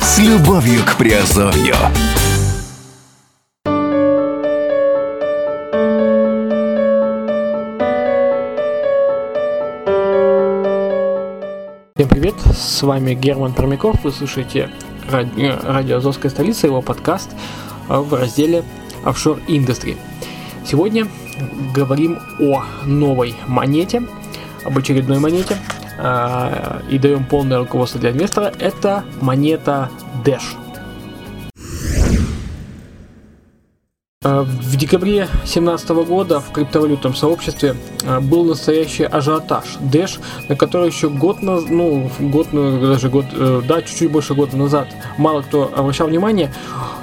С любовью к Приазовью. Всем привет, с вами Герман Пермяков, вы слушаете радио, «Азовская столица», его подкаст э, в разделе Offshore Industry. Сегодня говорим о новой монете, об очередной монете, э, и даем полное руководство для инвестора. Это монета Dash. В декабре 2017 года в криптовалютном сообществе э, был настоящий ажиотаж. Dash, на который еще год, наз- ну, год, ну, даже год, э, да, чуть-чуть больше года назад мало кто обращал внимание,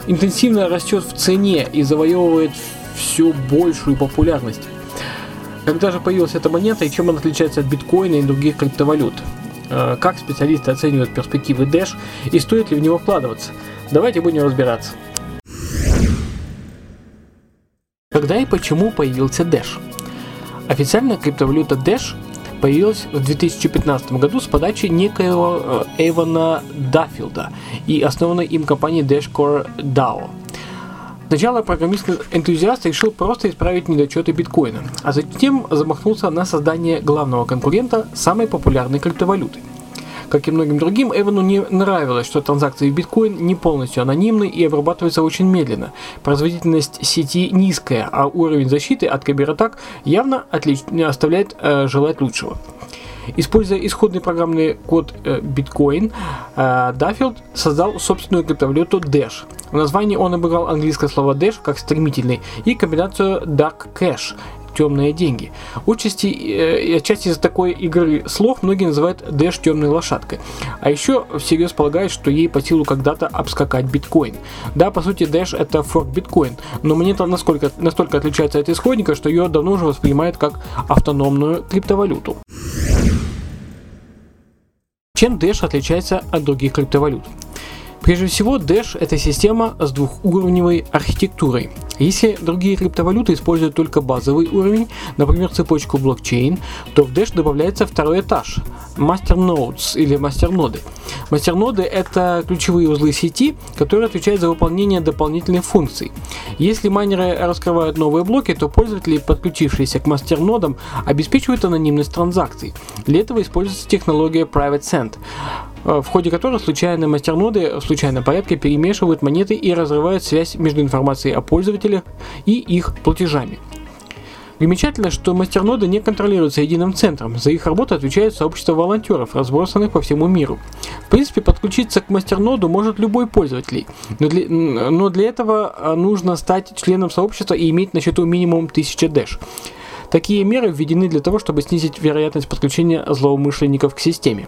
интенсивно растет в цене и завоевывает все большую популярность. Когда же появилась эта монета и чем она отличается от биткоина и других криптовалют? Э, Как специалисты оценивают перспективы Dash и стоит ли в него вкладываться? Давайте будем разбираться. Когда и почему появился Dash? Официально криптовалюта Dash появилась в 2015 году с подачи некоего э, Эйвона Даффилда и основанной им компании Dashcore DAO. Сначала программист-энтузиаст решил просто исправить недочеты биткоина, а затем замахнулся на создание главного конкурента самой популярной криптовалюты. Как и многим другим, Эвану не нравилось, что транзакции в биткоин не полностью анонимны и обрабатываются очень медленно. Производительность сети низкая, а уровень защиты от кибератак явно отлич- оставляет э, желать лучшего. Используя исходный программный код э, биткоин, э, Даффилд создал собственную криптовалюту Dash. В названии он обыграл английское слово Dash как стремительный и комбинацию Dark Cash темные деньги. Отчасти, э, отчасти из-за такой игры слов многие называют Dash темной лошадкой. А еще всерьез полагают, что ей по силу когда-то обскакать биткоин. Да, по сути, Dash это форк биткоин, но монета насколько, настолько отличается от исходника, что ее давно уже воспринимают как автономную криптовалюту. Чем Dash отличается от других криптовалют? Прежде всего, Dash – это система с двухуровневой архитектурой. Если другие криптовалюты используют только базовый уровень, например, цепочку блокчейн, то в Dash добавляется второй этаж – мастерноудс или мастерноды. Мастерноды – это ключевые узлы сети, которые отвечают за выполнение дополнительных функций. Если майнеры раскрывают новые блоки, то пользователи, подключившиеся к мастернодам, обеспечивают анонимность транзакций. Для этого используется технология Private Send в ходе которой случайные мастерноды в случайном порядке перемешивают монеты и разрывают связь между информацией о пользователях и их платежами. Примечательно, что мастерноды не контролируются единым центром, за их работу отвечает сообщество волонтеров, разбросанных по всему миру. В принципе, подключиться к мастерноду может любой пользователь, но для, но для этого а, нужно стать членом сообщества и иметь на счету минимум 1000 дэш. Такие меры введены для того, чтобы снизить вероятность подключения злоумышленников к системе.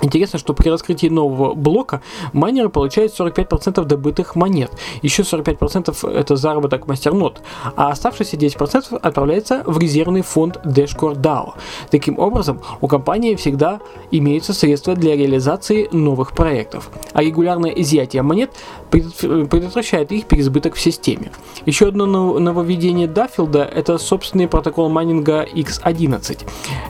Интересно, что при раскрытии нового блока майнеры получают 45% добытых монет. Еще 45% это заработок мастернод, а оставшиеся 10% отправляется в резервный фонд Dashcore DAO. Таким образом, у компании всегда имеются средства для реализации новых проектов, а регулярное изъятие монет предот- предотвращает их переизбыток в системе. Еще одно нов- нововведение Даффилда – это собственный протокол майнинга X11.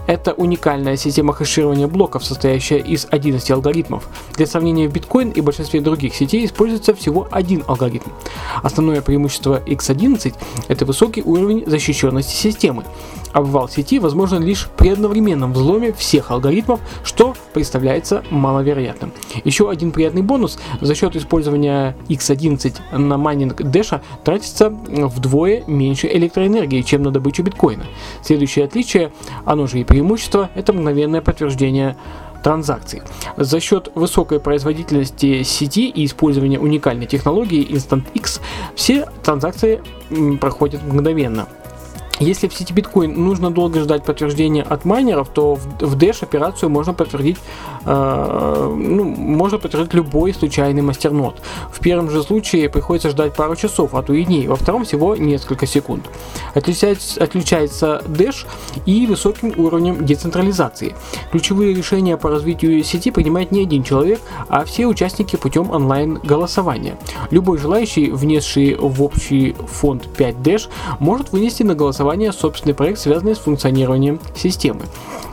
Это уникальная система хеширования блоков, состоящая из 11 алгоритмов. Для сравнения в биткоин и большинстве других сетей используется всего один алгоритм. Основное преимущество X11 – это высокий уровень защищенности системы. Обвал сети возможен лишь при одновременном взломе всех алгоритмов, что представляется маловероятным. Еще один приятный бонус – за счет использования X11 на майнинг Дэша тратится вдвое меньше электроэнергии, чем на добычу биткоина. Следующее отличие, оно же и преимущество – это мгновенное подтверждение транзакций. За счет высокой производительности сети и использования уникальной технологии Instant X все транзакции проходят мгновенно. Если в сети биткоин нужно долго ждать подтверждения от майнеров, то в Dash операцию можно подтвердить, э, ну, можно подтвердить любой случайный мастернод. В первом же случае приходится ждать пару часов, а то и дней, во втором всего несколько секунд. Отличается, отличается Dash и высоким уровнем децентрализации. Ключевые решения по развитию сети принимает не один человек, а все участники путем онлайн-голосования. Любой желающий, внесший в общий фонд 5 Dash, может вынести на голосование голосования собственный проект, связанный с функционированием системы.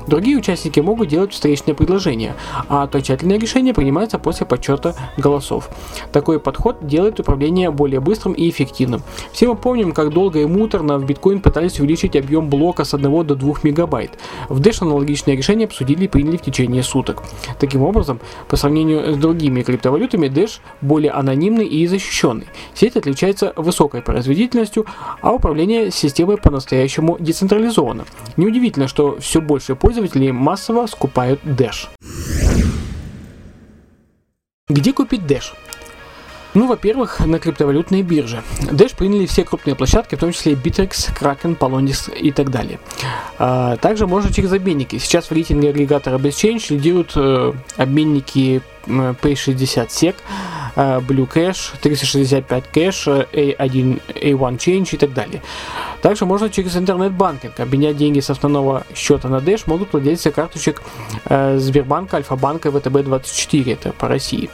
Другие участники могут делать встречные предложения, а окончательное решение принимается после подсчета голосов. Такой подход делает управление более быстрым и эффективным. Все мы помним, как долго и муторно в биткоин пытались увеличить объем блока с 1 до 2 мегабайт. В Dash аналогичное решение обсудили и приняли в течение суток. Таким образом, по сравнению с другими криптовалютами, Dash более анонимный и защищенный. Сеть отличается высокой производительностью, а управление системой по-настоящему децентрализовано. Неудивительно, что все больше пользователей пользователи массово скупают Dash. Где купить Dash? Ну, во-первых, на криптовалютные биржи. Dash приняли все крупные площадки, в том числе Bittrex, Kraken, Polonis и так далее. А, также можно через обменники. Сейчас в рейтинге агрегатора BestChange лидируют э, обменники Pay60 SEC, Blue Cash, 365 Cash, A1, A1 Change и так далее. Также можно через интернет-банкинг обменять деньги с основного счета на Dash могут владельцы карточек э, Сбербанка, Альфа-банка и ВТБ-24, это по России.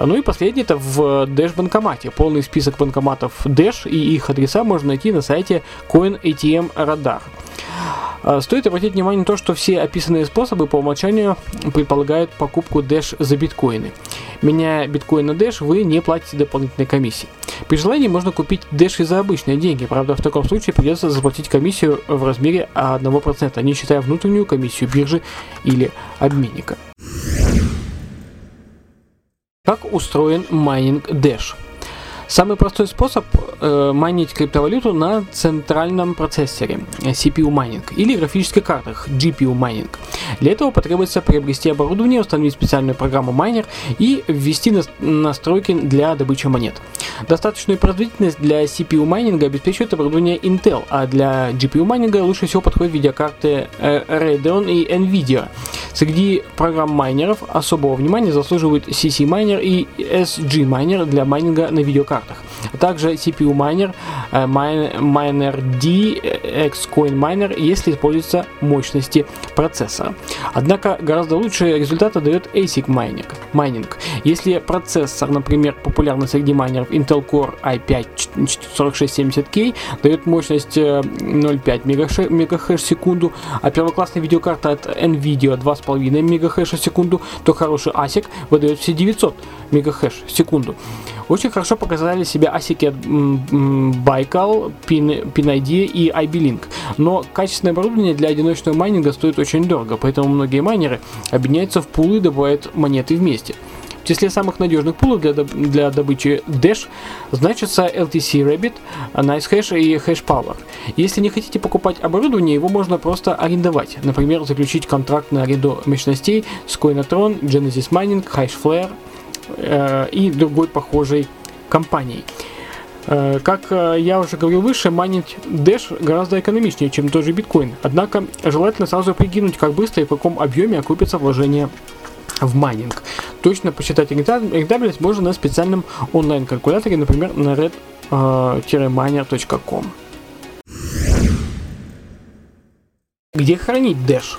Ну и последнее это в Dash банкомате. Полный список банкоматов Dash и их адреса можно найти на сайте Coin ATM Radar. А, стоит обратить внимание на то, что все описанные способы по умолчанию предполагают покупку Dash за биткоины. Меняя биткоин на Dash, вы не платите дополнительной комиссии. При желании можно купить Dash и за обычные деньги, правда в таком случае придется заплатить комиссию в размере 1%, не считая внутреннюю комиссию биржи или обменника. Как устроен майнинг Dash? Самый простой способ э, майнить криптовалюту на центральном процессоре CPU майнинг или графических картах GPU майнинг. Для этого потребуется приобрести оборудование, установить специальную программу майнер и ввести на настройки для добычи монет. Достаточную производительность для CPU майнинга обеспечивает оборудование Intel, а для GPU майнинга лучше всего подходят видеокарты э, Radeon и Nvidia. Среди программ майнеров особого внимания заслуживают CC miner и SG miner для майнинга на видеокартах, а также CPU э, Miner D, Xcoin miner, если используются мощности процессора. Однако гораздо лучшие результаты дает ASIC майнинг. майнинг. Если процессор, например, популярный среди майнеров Intel Core i5 4670K дает мощность 0,5 МГц в секунду, а первоклассная видеокарта от NVIDIA 2,5 МГц в секунду, то хороший ASIC выдает все 900 МГц в секунду. Очень хорошо показали себя ASIC от Baikal, и IB-Link. Но качественное оборудование для одиночного майнинга стоит очень дорого, поэтому многие майнеры объединяются в пулы и добывают монеты вместе. В числе самых надежных пулов для, для добычи Dash значится LTC Rabbit, NiceHash и HashPower. Если не хотите покупать оборудование, его можно просто арендовать. Например, заключить контракт на аренду мощностей с Coinatron, Genesis Mining, Hashflare и другой похожей компанией. Э, как э, я уже говорил выше, майнить Dash гораздо экономичнее, чем тот же биткоин. Однако желательно сразу прикинуть, как быстро и в каком объеме окупится вложение в майнинг. Точно посчитать рентабельность можно на специальном онлайн-калькуляторе, например, на red-miner.com. Где хранить Dash?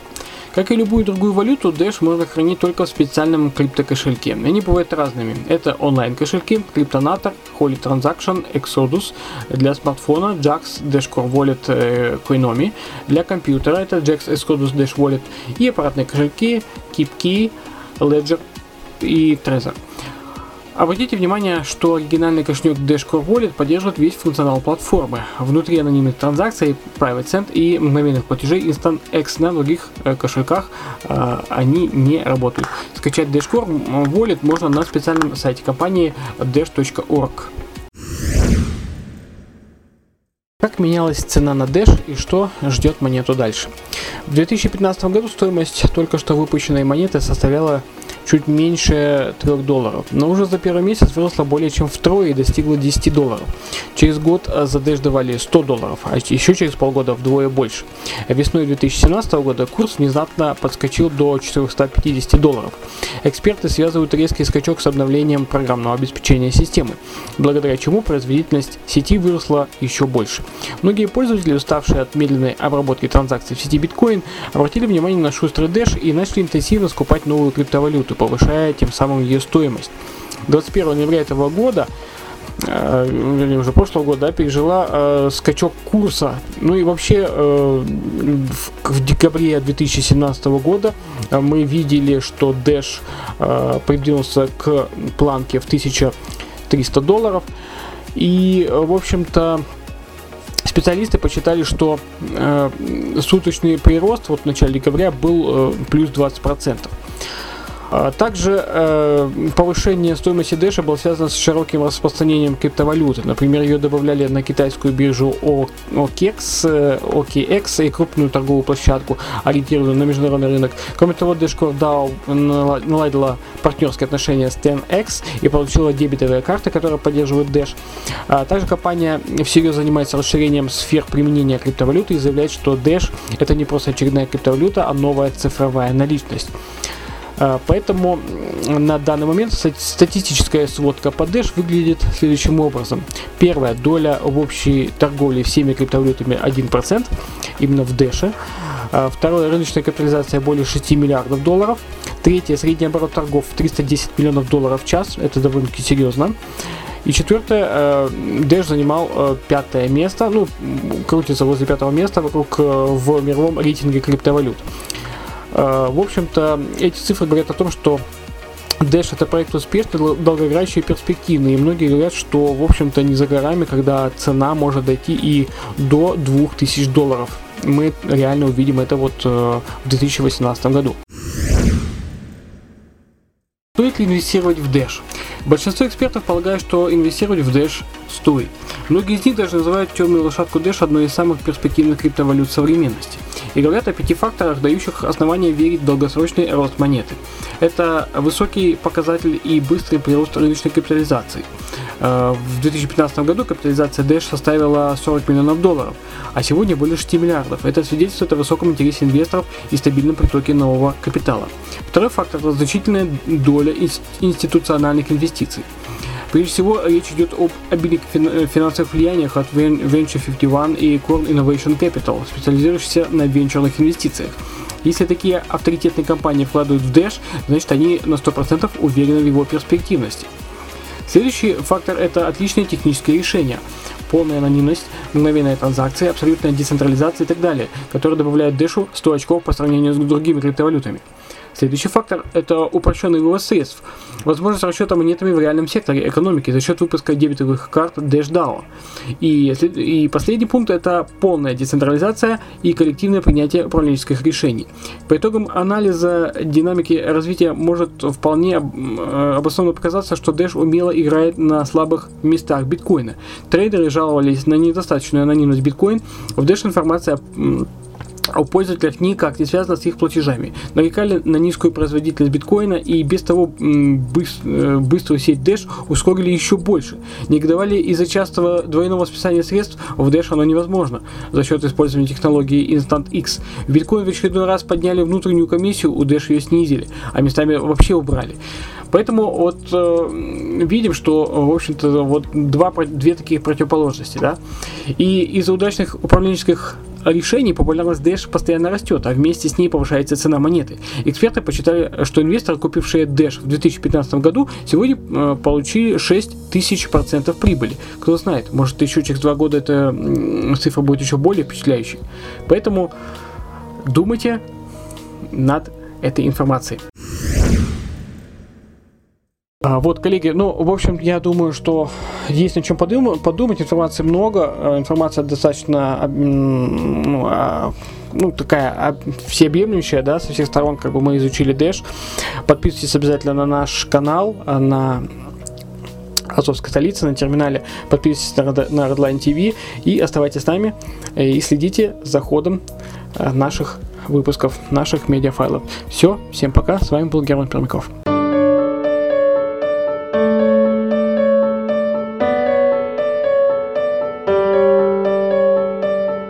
Как и любую другую валюту, Dash можно хранить только в специальном криптокошельке. Они бывают разными. Это онлайн-кошельки, Cryptonator, Holy Transaction, Exodus, для смартфона Jax Dash Core Wallet э, Coinomi, для компьютера это Jax Exodus Dash Wallet и аппаратные кошельки KeepKey, Ledger и Trezor. Обратите внимание, что оригинальный кошелек Dash Core Wallet поддерживает весь функционал платформы. Внутри анонимных транзакций, Private Send и мгновенных платежей Instant X на других э, кошельках э, они не работают. Скачать Dash Core Wallet можно на специальном сайте компании dash.org. Как менялась цена на Dash и что ждет монету дальше? В 2015 году стоимость только что выпущенной монеты составляла чуть меньше 3 долларов, но уже за первый месяц выросла более чем втрое и достигла 10 долларов. Через год Dash давали 100 долларов, а еще через полгода вдвое больше. Весной 2017 года курс внезапно подскочил до 450 долларов. Эксперты связывают резкий скачок с обновлением программного обеспечения системы, благодаря чему производительность сети выросла еще больше. Многие пользователи, уставшие от медленной обработки транзакций в сети биткоин, обратили внимание на шустрый Dash и начали интенсивно скупать новую криптовалюту, повышая тем самым ее стоимость. 21 ноября этого года э, вернее, уже прошлого года, да, пережила э, скачок курса. Ну и вообще э, в, декабре 2017 года мы видели, что Dash э, придвинулся к планке в 1300 долларов. И, в общем-то, специалисты посчитали, что суточный прирост вот в начале декабря был плюс 20%. А также э, повышение стоимости Дэша было связано с широким распространением криптовалюты. Например, ее добавляли на китайскую биржу OKX, э, OKX и крупную торговую площадку, ориентированную на международный рынок. Кроме того, Dashcore DAO наладила партнерские отношения с 10X и получила дебетовые карты, которые поддерживают Dash. А также компания всерьез занимается расширением сфер применения криптовалюты и заявляет, что Dash это не просто очередная криптовалюта, а новая цифровая наличность. А, поэтому на данный момент статистическая сводка по Dash выглядит следующим образом. Первая доля в общей торговле всеми криптовалютами 1%, именно в Dash. А, второе, рыночная капитализация более 6 миллиардов долларов. Третье, средний оборот торгов 310 миллионов долларов в час. Это довольно-таки серьезно. И четвертое, э, Dash занимал э, пятое место, ну, крутится возле пятого места вокруг э, в мировом рейтинге криптовалют. Э, в общем-то, эти цифры говорят о том, что Dash это проект успешный, долгоиграющий и перспективный. И многие говорят, что, в общем-то, не за горами, когда цена может дойти и до 2000 долларов. Мы реально увидим это вот э, в 2018 году. Стоит ли инвестировать в Dash? Большинство экспертов полагают, что инвестировать в Dash стоит. Многие из них даже называют темную лошадку Dash одной из самых перспективных криптовалют современности и говорят о пяти факторах, дающих основания верить в долгосрочный рост монеты. Это высокий показатель и быстрый прирост рыночной капитализации. Э, в 2015 году капитализация Dash составила 40 миллионов долларов, а сегодня более 6 миллиардов. Это свидетельствует о высоком интересе инвесторов и стабильном притоке нового капитала. Второй фактор – это значительная доля институциональных инвестиций. Прежде всего, речь идет об обилии финансовых влияниях от Venture 51 и Core Innovation Capital, специализирующихся на венчурных инвестициях. Если такие авторитетные компании вкладывают в Dash, значит они на 100% уверены в его перспективности. Следующий фактор – это отличные технические решения полная анонимность, мгновенная транзакция, абсолютная децентрализация и так далее, которые добавляют Дэшу 100 очков по сравнению с другими криптовалютами. Следующий фактор – это упрощенный вывоз средств. Возможность расчета монетами в реальном секторе экономики за счет выпуска дебетовых карт DashDAO. И, и последний пункт – это полная децентрализация и коллективное принятие управленческих решений. По итогам анализа динамики развития может вполне э, обоснованно показаться, что Dash умело играет на слабых местах биткоина. Трейдеры жаловались на недостаточную анонимность биткоин. В Dash информация а у пользователей никак не связано с их платежами. Нарекали на низкую производительность биткоина и без того э, быструю сеть Dash ускорили еще больше. Негодовали из-за частого двойного списания средств в Dash оно невозможно за счет использования технологии Instant X. Биткоин в очередной раз подняли внутреннюю комиссию, у Dash ее снизили, а местами вообще убрали. Поэтому вот э, видим, что, в общем-то, вот два, две таких противоположности, да. И из-за удачных управленческих решений популярность Dash постоянно растет, а вместе с ней повышается цена монеты. Эксперты посчитали, что инвесторы, купившие Dash в 2015 году, сегодня э, получили 6000% прибыли. Кто знает, может еще через два года эта цифра будет еще более впечатляющей. Поэтому думайте над этой информацией. А, вот, коллеги, ну, в общем, я думаю, что есть над чем подумать, подумать информации много, э, информация достаточно, ну, а, ну такая всеобъемлющая, да, со всех сторон, как бы мы изучили Dash. Подписывайтесь обязательно на наш канал, э, на Азовской столице на терминале. Подписывайтесь на Redline TV и оставайтесь с нами э, и следите за ходом наших выпусков, наших медиафайлов. Все, всем пока, с вами был Герман Пермяков.